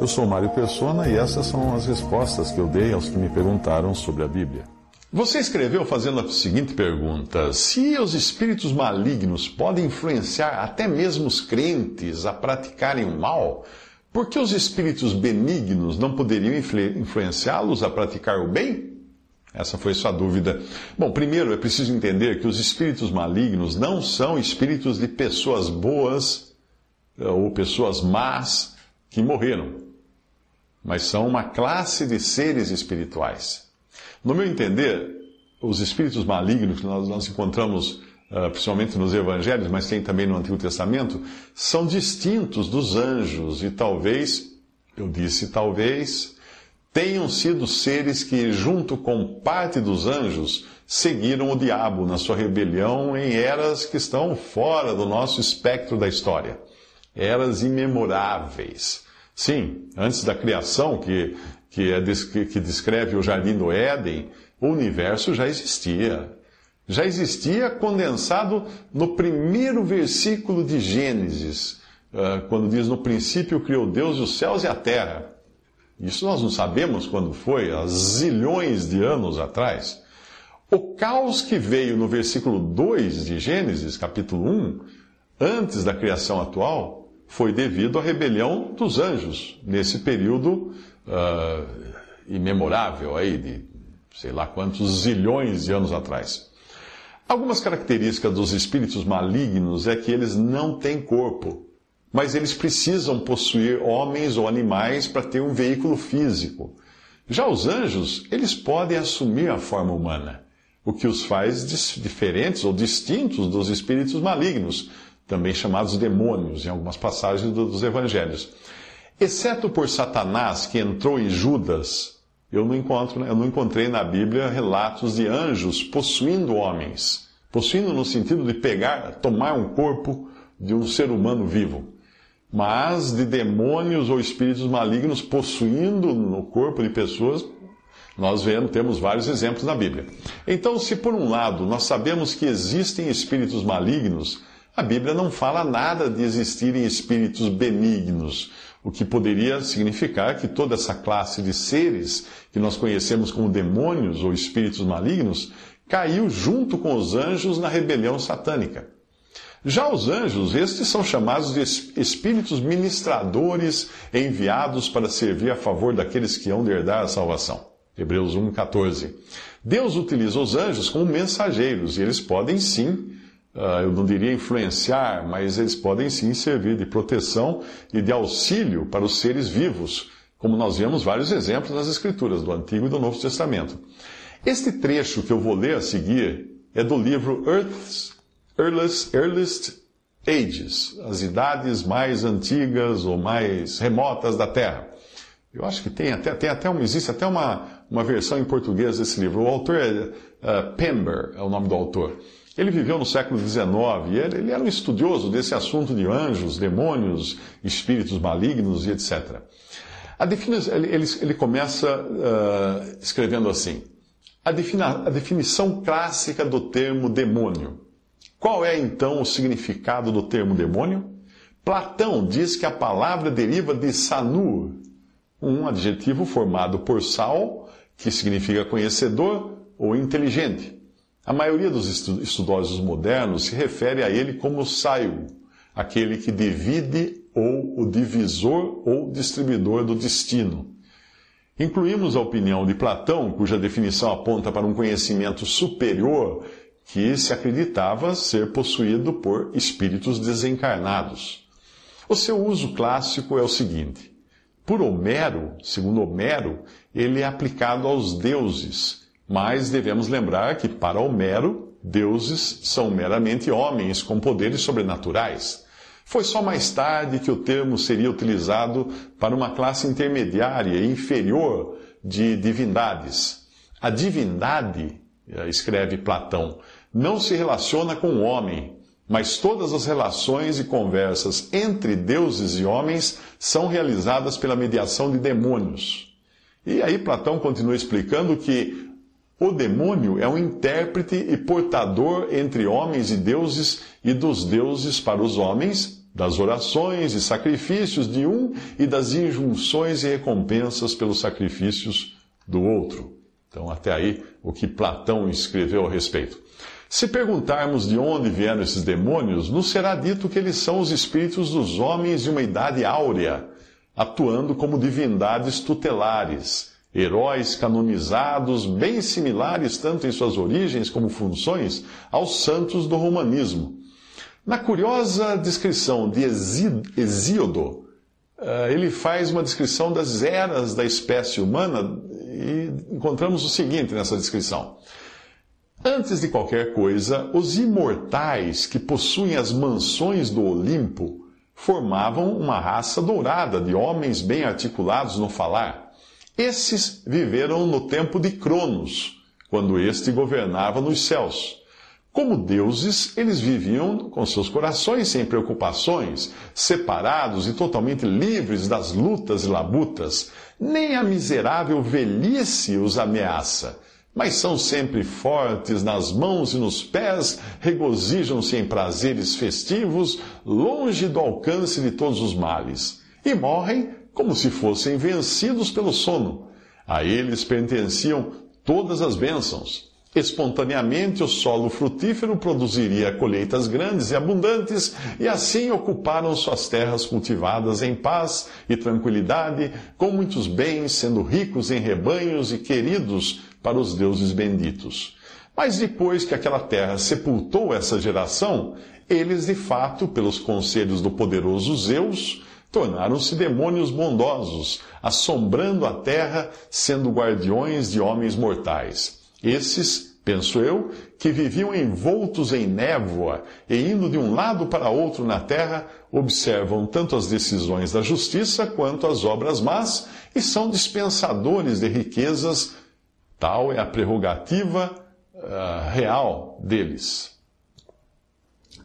Eu sou Mário Persona e essas são as respostas que eu dei aos que me perguntaram sobre a Bíblia. Você escreveu fazendo a seguinte pergunta: Se os espíritos malignos podem influenciar até mesmo os crentes a praticarem o mal, por que os espíritos benignos não poderiam influ- influenciá-los a praticar o bem? Essa foi sua dúvida. Bom, primeiro é preciso entender que os espíritos malignos não são espíritos de pessoas boas eh, ou pessoas más que morreram, mas são uma classe de seres espirituais. No meu entender, os espíritos malignos que nós, nós encontramos ah, principalmente nos evangelhos, mas tem também no Antigo Testamento, são distintos dos anjos e talvez, eu disse talvez, tenham sido seres que, junto com parte dos anjos, seguiram o diabo na sua rebelião em eras que estão fora do nosso espectro da história. Eras imemoráveis. Sim, antes da criação, que, que, é, que descreve o jardim do Éden, o universo já existia. Já existia condensado no primeiro versículo de Gênesis, ah, quando diz: No princípio criou Deus os céus e a terra. Isso nós não sabemos quando foi, há zilhões de anos atrás. O caos que veio no versículo 2 de Gênesis, capítulo 1, antes da criação atual, foi devido à rebelião dos anjos, nesse período ah, imemorável aí, de sei lá quantos zilhões de anos atrás. Algumas características dos espíritos malignos é que eles não têm corpo, mas eles precisam possuir homens ou animais para ter um veículo físico. Já os anjos, eles podem assumir a forma humana, o que os faz diferentes ou distintos dos espíritos malignos, também chamados demônios em algumas passagens do- dos evangelhos. Exceto por Satanás, que entrou em Judas, eu não, encontro, eu não encontrei na Bíblia relatos de anjos possuindo homens. Possuindo no sentido de pegar, tomar um corpo de um ser humano vivo. Mas de demônios ou espíritos malignos possuindo no corpo de pessoas, nós vemos, temos vários exemplos na Bíblia. Então, se por um lado nós sabemos que existem espíritos malignos, a Bíblia não fala nada de existirem espíritos benignos, o que poderia significar que toda essa classe de seres que nós conhecemos como demônios ou espíritos malignos caiu junto com os anjos na rebelião satânica. Já os anjos, estes são chamados de es- espíritos ministradores enviados para servir a favor daqueles que hão de herdar a salvação. Hebreus 1,14. Deus utiliza os anjos como mensageiros e eles podem sim, eu não diria influenciar, mas eles podem sim servir de proteção e de auxílio para os seres vivos, como nós vemos vários exemplos nas Escrituras, do Antigo e do Novo Testamento. Este trecho que eu vou ler a seguir é do livro Earth's Earliest, Earliest Ages, as idades mais antigas ou mais remotas da Terra. Eu acho que tem até, tem até existe até uma, uma versão em português desse livro. O autor é uh, Pember, é o nome do autor. Ele viveu no século XIX e ele, ele era um estudioso desse assunto de anjos, demônios, espíritos malignos e etc. A ele, ele, ele começa uh, escrevendo assim: a, defina- a definição clássica do termo demônio. Qual é então o significado do termo demônio? Platão diz que a palavra deriva de sanur, um adjetivo formado por sal, que significa conhecedor ou inteligente. A maioria dos estu- estudiosos modernos se refere a ele como saio, aquele que divide ou o divisor ou distribuidor do destino. Incluímos a opinião de Platão, cuja definição aponta para um conhecimento superior que se acreditava ser possuído por espíritos desencarnados. O seu uso clássico é o seguinte: por Homero, segundo Homero, ele é aplicado aos deuses, mas devemos lembrar que para Homero, deuses são meramente homens com poderes sobrenaturais. Foi só mais tarde que o termo seria utilizado para uma classe intermediária e inferior de divindades. A divindade, eh, escreve Platão, não se relaciona com o homem, mas todas as relações e conversas entre deuses e homens são realizadas pela mediação de demônios. E aí Platão continua explicando que o demônio é um intérprete e portador entre homens e deuses e dos deuses para os homens, das orações e sacrifícios de um e das injunções e recompensas pelos sacrifícios do outro. Então, até aí, o que Platão escreveu a respeito. Se perguntarmos de onde vieram esses demônios, nos será dito que eles são os espíritos dos homens de uma idade áurea, atuando como divindades tutelares heróis canonizados, bem similares tanto em suas origens como funções aos santos do romanismo. Na curiosa descrição de Hesíodo, eh, ele faz uma descrição das eras da espécie humana e encontramos o seguinte nessa descrição. Antes de qualquer coisa, os imortais que possuem as mansões do Olimpo formavam uma raça dourada de homens bem articulados no falar esses viveram no tempo de Cronos, quando este governava nos céus. Como deuses, eles viviam com seus corações sem preocupações, separados e totalmente livres das lutas e labutas. Nem a miserável velhice os ameaça, mas são sempre fortes nas mãos e nos pés, regozijam-se em prazeres festivos, longe do alcance de todos os males, e morrem como se fossem vencidos pelo sono. A eles pertenciam todas as bênçãos. Espontaneamente o solo frutífero produziria colheitas grandes e abundantes, e assim ocuparam suas terras cultivadas em paz e tranquilidade, com muitos bens, sendo ricos em rebanhos e queridos para os deuses benditos. Mas depois que aquela terra sepultou essa geração, eles de fato, pelos conselhos do poderoso Zeus, tornaram-se demônios bondosos, assombrando a terra, sendo guardiões de homens mortais. Esses, penso eu, que viviam envoltos em névoa e indo de um lado para outro na terra, observam tanto as decisões da justiça quanto as obras más e são dispensadores de riquezas. Tal é a prerrogativa uh, real deles.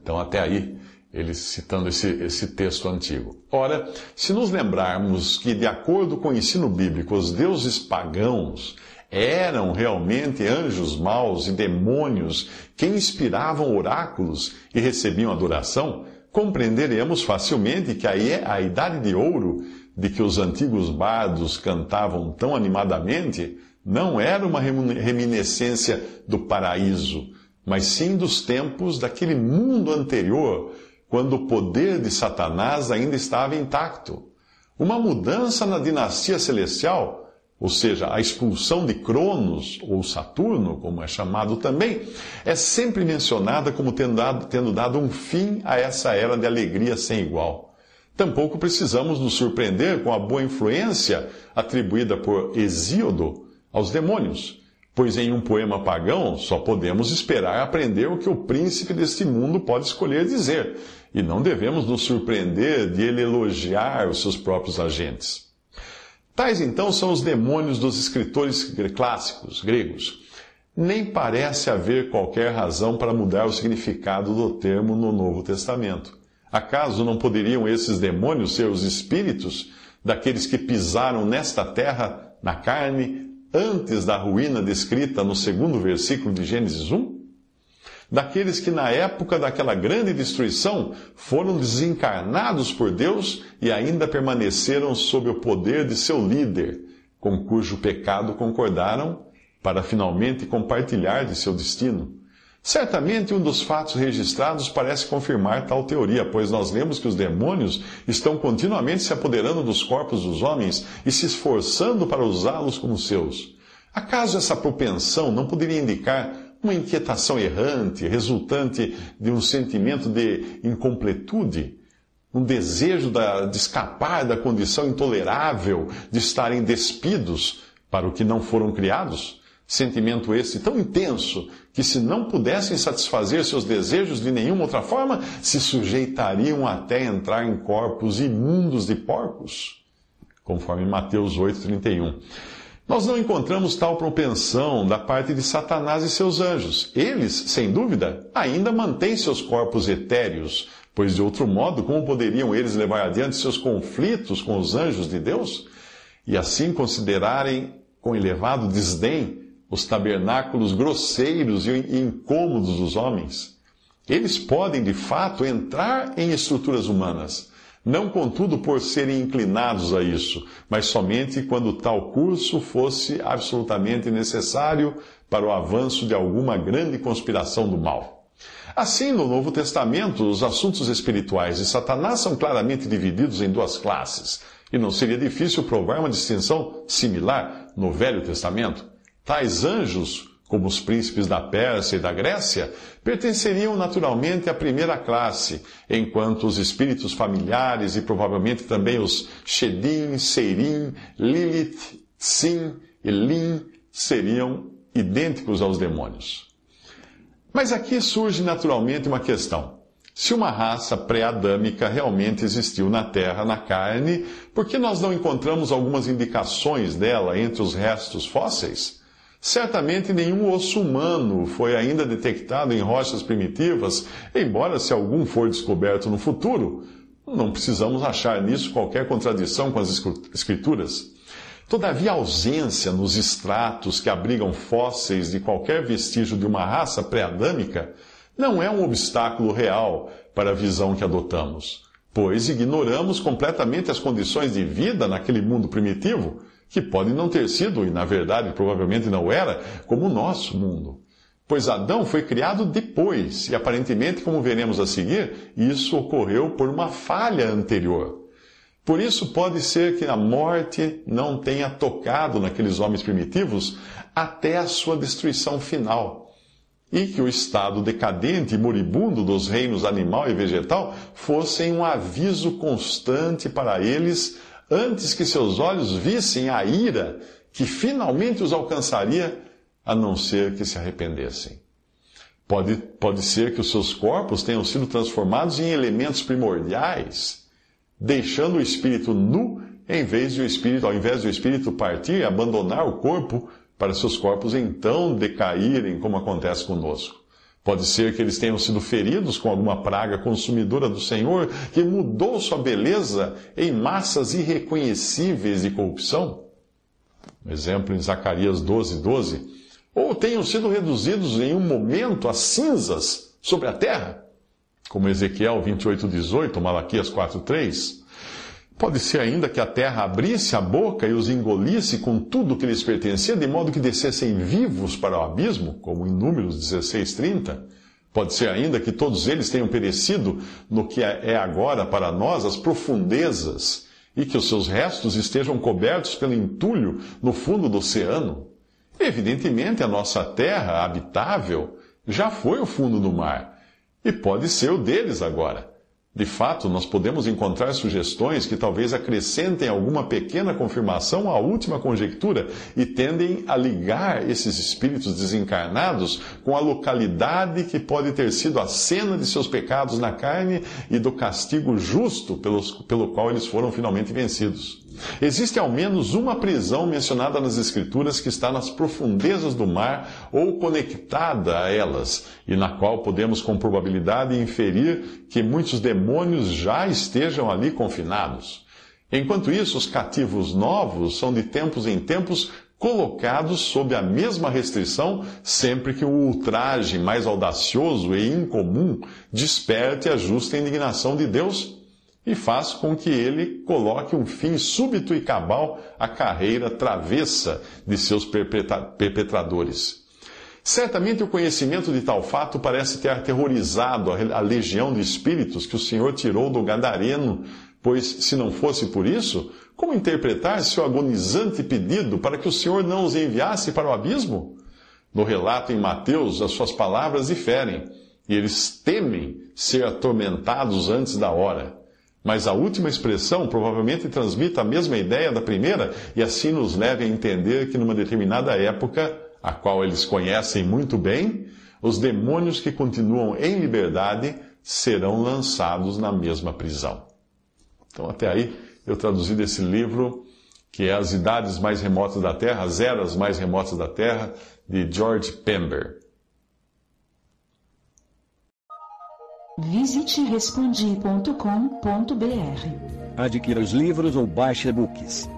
Então, até aí ele citando esse, esse texto antigo. Ora, se nos lembrarmos que, de acordo com o ensino bíblico, os deuses pagãos eram realmente anjos maus e demônios que inspiravam oráculos e recebiam adoração, compreenderemos facilmente que aí a idade de ouro de que os antigos bardos cantavam tão animadamente não era uma reminiscência do paraíso, mas sim dos tempos daquele mundo anterior quando o poder de Satanás ainda estava intacto. Uma mudança na dinastia celestial, ou seja, a expulsão de Cronos, ou Saturno, como é chamado também, é sempre mencionada como tendo dado, tendo dado um fim a essa era de alegria sem igual. Tampouco precisamos nos surpreender com a boa influência atribuída por Hesíodo aos demônios pois em um poema pagão só podemos esperar aprender o que o príncipe deste mundo pode escolher dizer, e não devemos nos surpreender de ele elogiar os seus próprios agentes. Tais então são os demônios dos escritores clássicos gregos. Nem parece haver qualquer razão para mudar o significado do termo no Novo Testamento. Acaso não poderiam esses demônios ser os espíritos daqueles que pisaram nesta terra na carne antes da ruína descrita no segundo versículo de Gênesis 1? Daqueles que na época daquela grande destruição foram desencarnados por Deus e ainda permaneceram sob o poder de seu líder, com cujo pecado concordaram para finalmente compartilhar de seu destino. Certamente um dos fatos registrados parece confirmar tal teoria, pois nós lemos que os demônios estão continuamente se apoderando dos corpos dos homens e se esforçando para usá-los como seus. Acaso essa propensão não poderia indicar uma inquietação errante, resultante de um sentimento de incompletude? Um desejo de escapar da condição intolerável de estarem despidos para o que não foram criados? Sentimento esse tão intenso que, se não pudessem satisfazer seus desejos de nenhuma outra forma, se sujeitariam até entrar em corpos imundos de porcos, conforme Mateus 8,31. Nós não encontramos tal propensão da parte de Satanás e seus anjos. Eles, sem dúvida, ainda mantêm seus corpos etéreos, pois de outro modo, como poderiam eles levar adiante seus conflitos com os anjos de Deus? E assim considerarem com elevado desdém os tabernáculos grosseiros e incômodos dos homens. Eles podem, de fato, entrar em estruturas humanas, não contudo por serem inclinados a isso, mas somente quando tal curso fosse absolutamente necessário para o avanço de alguma grande conspiração do mal. Assim, no Novo Testamento, os assuntos espirituais de Satanás são claramente divididos em duas classes, e não seria difícil provar uma distinção similar no Velho Testamento. Tais anjos, como os príncipes da Pérsia e da Grécia, pertenceriam naturalmente à primeira classe, enquanto os espíritos familiares e provavelmente também os Shedim, Seirim, Lilith, Sim e Lim seriam idênticos aos demônios. Mas aqui surge naturalmente uma questão. Se uma raça pré-adâmica realmente existiu na Terra, na carne, por que nós não encontramos algumas indicações dela entre os restos fósseis? Certamente nenhum osso humano foi ainda detectado em rochas primitivas, embora se algum for descoberto no futuro, não precisamos achar nisso qualquer contradição com as Escrituras. Todavia, a ausência nos estratos que abrigam fósseis de qualquer vestígio de uma raça pré-adâmica não é um obstáculo real para a visão que adotamos, pois ignoramos completamente as condições de vida naquele mundo primitivo que pode não ter sido, e na verdade provavelmente não era, como o nosso mundo. Pois Adão foi criado depois, e aparentemente, como veremos a seguir, isso ocorreu por uma falha anterior. Por isso, pode ser que a morte não tenha tocado naqueles homens primitivos até a sua destruição final. E que o estado decadente e moribundo dos reinos animal e vegetal fossem um aviso constante para eles antes que seus olhos vissem a ira que finalmente os alcançaria, a não ser que se arrependessem. Pode, pode ser que os seus corpos tenham sido transformados em elementos primordiais, deixando o espírito nu em vez de o espírito, ao invés de o espírito partir e abandonar o corpo para seus corpos então decaírem, como acontece conosco. Pode ser que eles tenham sido feridos com alguma praga consumidora do Senhor que mudou sua beleza em massas irreconhecíveis de corrupção. Um exemplo em Zacarias 12, 12. Ou tenham sido reduzidos em um momento a cinzas sobre a terra, como Ezequiel 28, 18, Malaquias 4, 3. Pode ser ainda que a terra abrisse a boca e os engolisse com tudo que lhes pertencia, de modo que descessem vivos para o abismo, como em Números 16:30. Pode ser ainda que todos eles tenham perecido no que é agora para nós as profundezas, e que os seus restos estejam cobertos pelo entulho no fundo do oceano. Evidentemente, a nossa terra habitável já foi o fundo do mar, e pode ser o deles agora. De fato, nós podemos encontrar sugestões que talvez acrescentem alguma pequena confirmação à última conjectura e tendem a ligar esses espíritos desencarnados com a localidade que pode ter sido a cena de seus pecados na carne e do castigo justo pelos, pelo qual eles foram finalmente vencidos. Existe ao menos uma prisão mencionada nas Escrituras que está nas profundezas do mar ou conectada a elas, e na qual podemos com probabilidade inferir que muitos demônios já estejam ali confinados. Enquanto isso, os cativos novos são de tempos em tempos colocados sob a mesma restrição sempre que o ultraje mais audacioso e incomum desperte a justa indignação de Deus e faz com que ele coloque um fim súbito e cabal à carreira travessa de seus perpetradores. Certamente o conhecimento de tal fato parece ter aterrorizado a legião de espíritos que o Senhor tirou do Gadareno, pois, se não fosse por isso, como interpretar seu agonizante pedido para que o Senhor não os enviasse para o abismo? No relato em Mateus, as suas palavras diferem, e eles temem ser atormentados antes da hora. Mas a última expressão provavelmente transmite a mesma ideia da primeira e assim nos leva a entender que numa determinada época, a qual eles conhecem muito bem, Os demônios que continuam em liberdade serão lançados na mesma prisão. Então, até aí, eu traduzi desse livro, que é As Idades Mais Remotas da Terra, As Eras Mais Remotas da Terra, de George Pember. Visite respondi.com.br. Adquira os livros ou baixe e-books.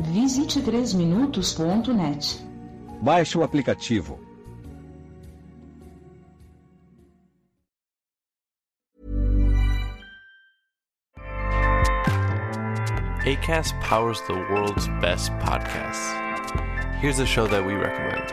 Visite 3minutos.net. Baixe o aplicativo. ACAST powers the world's best podcasts. Here's a show that we recommend.